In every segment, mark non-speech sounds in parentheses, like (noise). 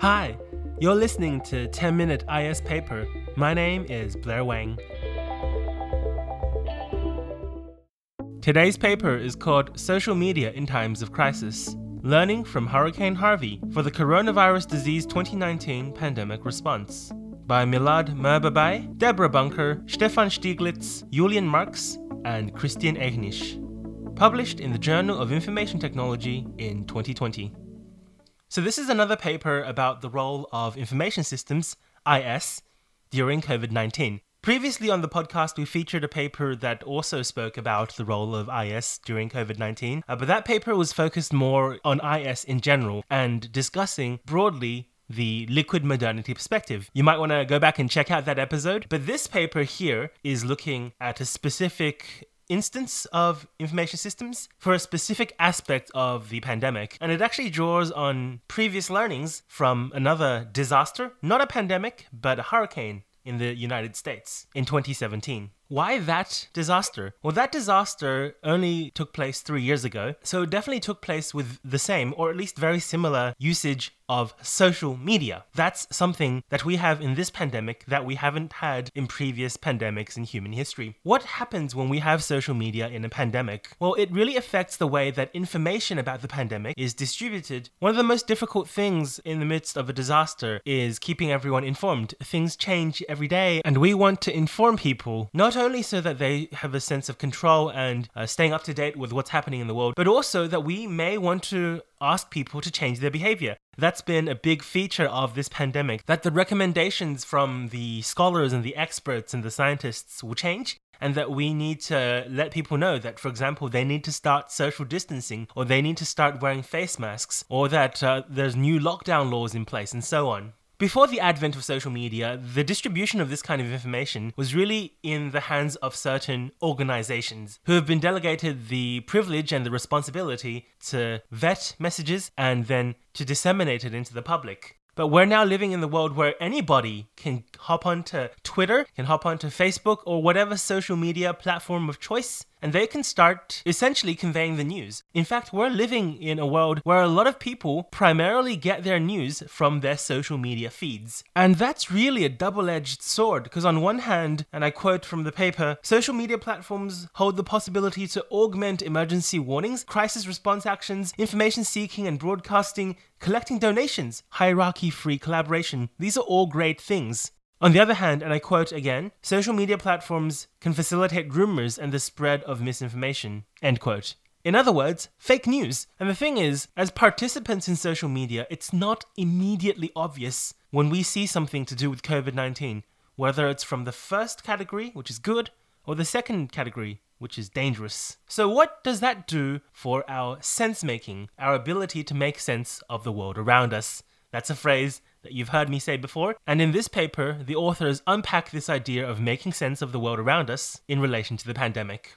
Hi, you're listening to 10 Minute IS Paper. My name is Blair Wang. Today's paper is called Social Media in Times of Crisis Learning from Hurricane Harvey for the Coronavirus Disease 2019 Pandemic Response by Milad Mirbabaie, Deborah Bunker, Stefan Stieglitz, Julian Marx, and Christian Ehnisch. Published in the Journal of Information Technology in 2020. So, this is another paper about the role of information systems, IS, during COVID 19. Previously on the podcast, we featured a paper that also spoke about the role of IS during COVID 19, uh, but that paper was focused more on IS in general and discussing broadly the liquid modernity perspective. You might want to go back and check out that episode, but this paper here is looking at a specific instance of information systems for a specific aspect of the pandemic. And it actually draws on previous learnings from another disaster, not a pandemic, but a hurricane in the United States in 2017. Why that disaster? Well, that disaster only took place three years ago, so it definitely took place with the same, or at least very similar, usage of social media. That's something that we have in this pandemic that we haven't had in previous pandemics in human history. What happens when we have social media in a pandemic? Well, it really affects the way that information about the pandemic is distributed. One of the most difficult things in the midst of a disaster is keeping everyone informed. Things change every day, and we want to inform people not only so that they have a sense of control and uh, staying up to date with what's happening in the world, but also that we may want to ask people to change their behavior. That's been a big feature of this pandemic, that the recommendations from the scholars and the experts and the scientists will change. And that we need to let people know that, for example, they need to start social distancing, or they need to start wearing face masks, or that uh, there's new lockdown laws in place, and so on. Before the advent of social media, the distribution of this kind of information was really in the hands of certain organizations who have been delegated the privilege and the responsibility to vet messages and then to disseminate it into the public. But we're now living in the world where anybody can hop onto Twitter, can hop onto Facebook, or whatever social media platform of choice, and they can start essentially conveying the news. In fact, we're living in a world where a lot of people primarily get their news from their social media feeds. And that's really a double edged sword, because on one hand, and I quote from the paper, social media platforms hold the possibility to augment emergency warnings, crisis response actions, information seeking and broadcasting, collecting donations, hierarchy free collaboration. These are all great things. On the other hand, and I quote again, social media platforms can facilitate rumors and the spread of misinformation. End quote. In other words, fake news. And the thing is, as participants in social media, it's not immediately obvious when we see something to do with COVID 19, whether it's from the first category, which is good, or the second category, which is dangerous. So, what does that do for our sense making, our ability to make sense of the world around us? That's a phrase that you've heard me say before. And in this paper, the authors unpack this idea of making sense of the world around us in relation to the pandemic.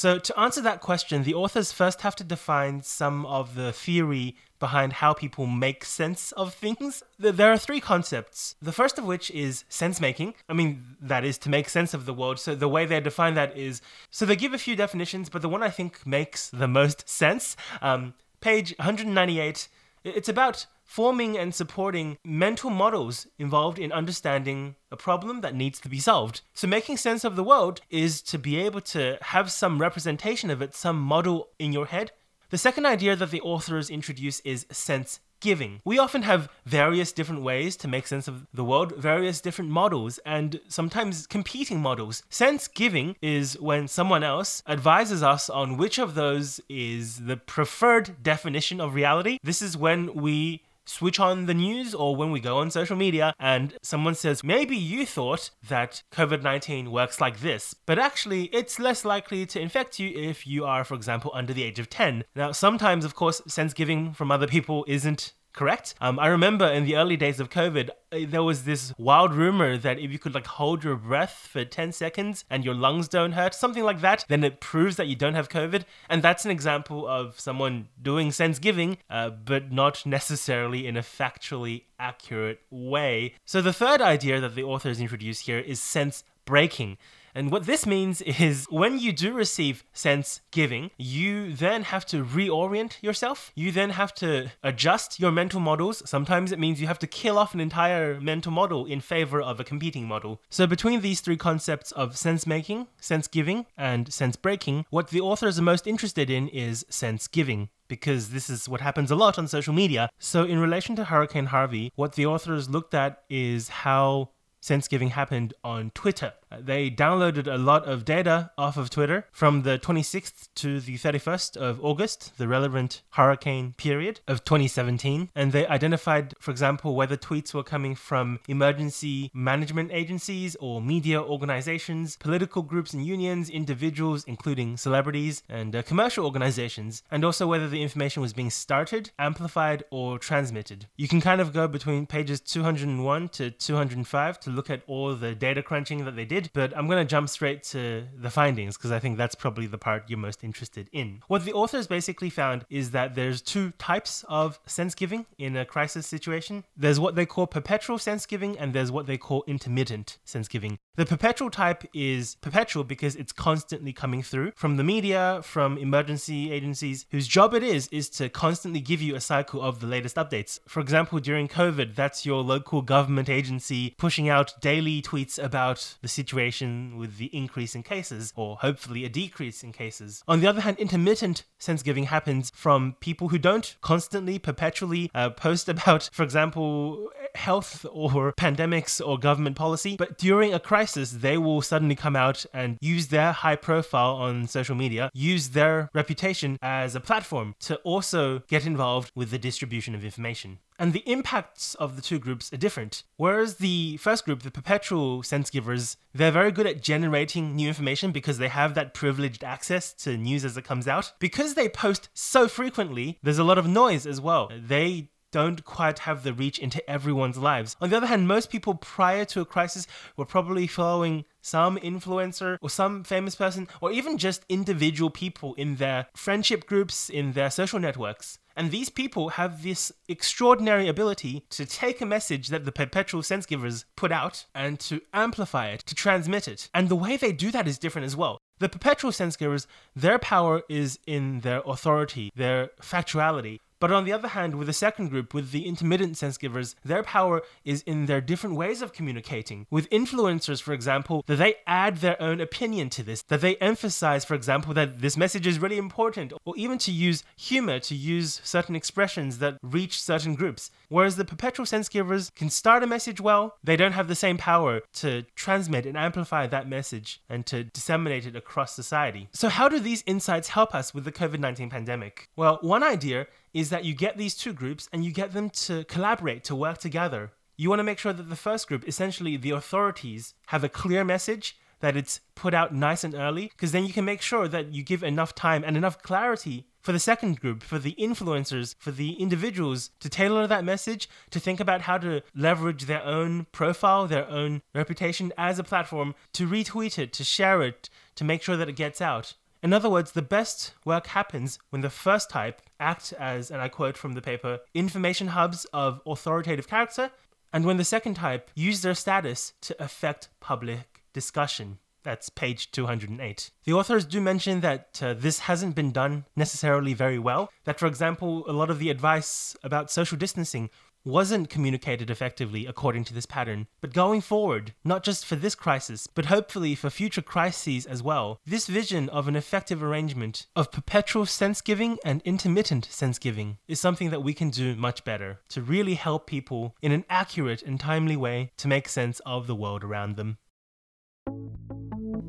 So, to answer that question, the authors first have to define some of the theory behind how people make sense of things. There are three concepts. The first of which is sense making. I mean, that is to make sense of the world. So, the way they define that is so they give a few definitions, but the one I think makes the most sense, um, page 198, it's about forming and supporting mental models involved in understanding a problem that needs to be solved. So, making sense of the world is to be able to have some representation of it, some model in your head. The second idea that the authors introduce is sense giving. We often have various different ways to make sense of the world, various different models, and sometimes competing models. Sense giving is when someone else advises us on which of those is the preferred definition of reality. This is when we switch on the news or when we go on social media and someone says, maybe you thought that COVID 19 works like this, but actually it's less likely to infect you if you are, for example, under the age of 10. Now, sometimes, of course, sense giving from other people isn't correct? Um, I remember in the early days of COVID, uh, there was this wild rumor that if you could like hold your breath for 10 seconds and your lungs don't hurt, something like that, then it proves that you don't have COVID. And that's an example of someone doing sense giving, uh, but not necessarily in a factually accurate way. So the third idea that the authors introduce here is sense breaking. And what this means is when you do receive sense giving, you then have to reorient yourself. You then have to adjust your mental models. Sometimes it means you have to kill off an entire mental model in favor of a competing model. So, between these three concepts of sense making, sense giving, and sense breaking, what the authors are most interested in is sense giving because this is what happens a lot on social media. So, in relation to Hurricane Harvey, what the authors looked at is how sense giving happened on Twitter. They downloaded a lot of data off of Twitter from the 26th to the 31st of August, the relevant hurricane period of 2017, and they identified, for example, whether tweets were coming from emergency management agencies or media organizations, political groups and unions, individuals, including celebrities, and uh, commercial organizations, and also whether the information was being started, amplified, or transmitted. You can kind of go between pages 201 to 205 to look at all the data crunching that they did did, but I'm going to jump straight to the findings because I think that's probably the part you're most interested in. What the authors basically found is that there's two types of sense giving in a crisis situation. There's what they call perpetual sense giving, and there's what they call intermittent sense giving. The perpetual type is perpetual because it's constantly coming through from the media, from emergency agencies, whose job it is is to constantly give you a cycle of the latest updates. For example, during COVID, that's your local government agency pushing out daily tweets about the situation with the increase in cases, or hopefully a decrease in cases. On the other hand, intermittent sense giving happens from people who don't constantly, perpetually uh, post about, for example, health or (laughs) pandemics or government policy, but during a crisis, they will suddenly come out and use their high profile on social media, use their reputation as a platform to also get involved with the distribution of information. And the impacts of the two groups are different. Whereas the first group, the perpetual sense givers, they're very good at generating new information because they have that privileged access to news as it comes out. Because they post so frequently, there's a lot of noise as well. They don't quite have the reach into everyone's lives. On the other hand, most people prior to a crisis were probably following some influencer or some famous person or even just individual people in their friendship groups, in their social networks. And these people have this extraordinary ability to take a message that the perpetual sense givers put out and to amplify it, to transmit it. And the way they do that is different as well. The perpetual sense givers, their power is in their authority, their factuality. But on the other hand, with the second group, with the intermittent sense givers, their power is in their different ways of communicating. With influencers, for example, that they add their own opinion to this, that they emphasize, for example, that this message is really important, or even to use humor, to use certain expressions that reach certain groups. Whereas the perpetual sense givers can start a message well, they don't have the same power to transmit and amplify that message and to disseminate it across society. So, how do these insights help us with the COVID 19 pandemic? Well, one idea is that you get these two groups and you get them to collaborate, to work together. You want to make sure that the first group, essentially the authorities, have a clear message, that it's put out nice and early, because then you can make sure that you give enough time and enough clarity for the second group, for the influencers, for the individuals to tailor that message, to think about how to leverage their own profile, their own reputation as a platform, to retweet it, to share it, to make sure that it gets out. In other words, the best work happens when the first type act as, and I quote from the paper, information hubs of authoritative character, and when the second type use their status to affect public discussion. That's page 208. The authors do mention that uh, this hasn't been done necessarily very well. That, for example, a lot of the advice about social distancing wasn't communicated effectively according to this pattern. But going forward, not just for this crisis, but hopefully for future crises as well, this vision of an effective arrangement of perpetual sense giving and intermittent sense giving is something that we can do much better to really help people in an accurate and timely way to make sense of the world around them.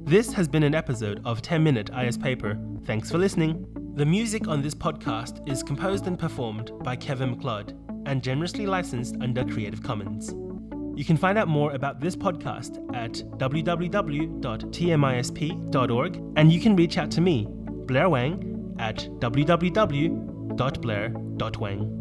This has been an episode of 10 Minute IS Paper. Thanks for listening. The music on this podcast is composed and performed by Kevin MacLeod and generously licensed under Creative Commons. You can find out more about this podcast at www.tmisp.org and you can reach out to me, Blair Wang, at www.blair.wang.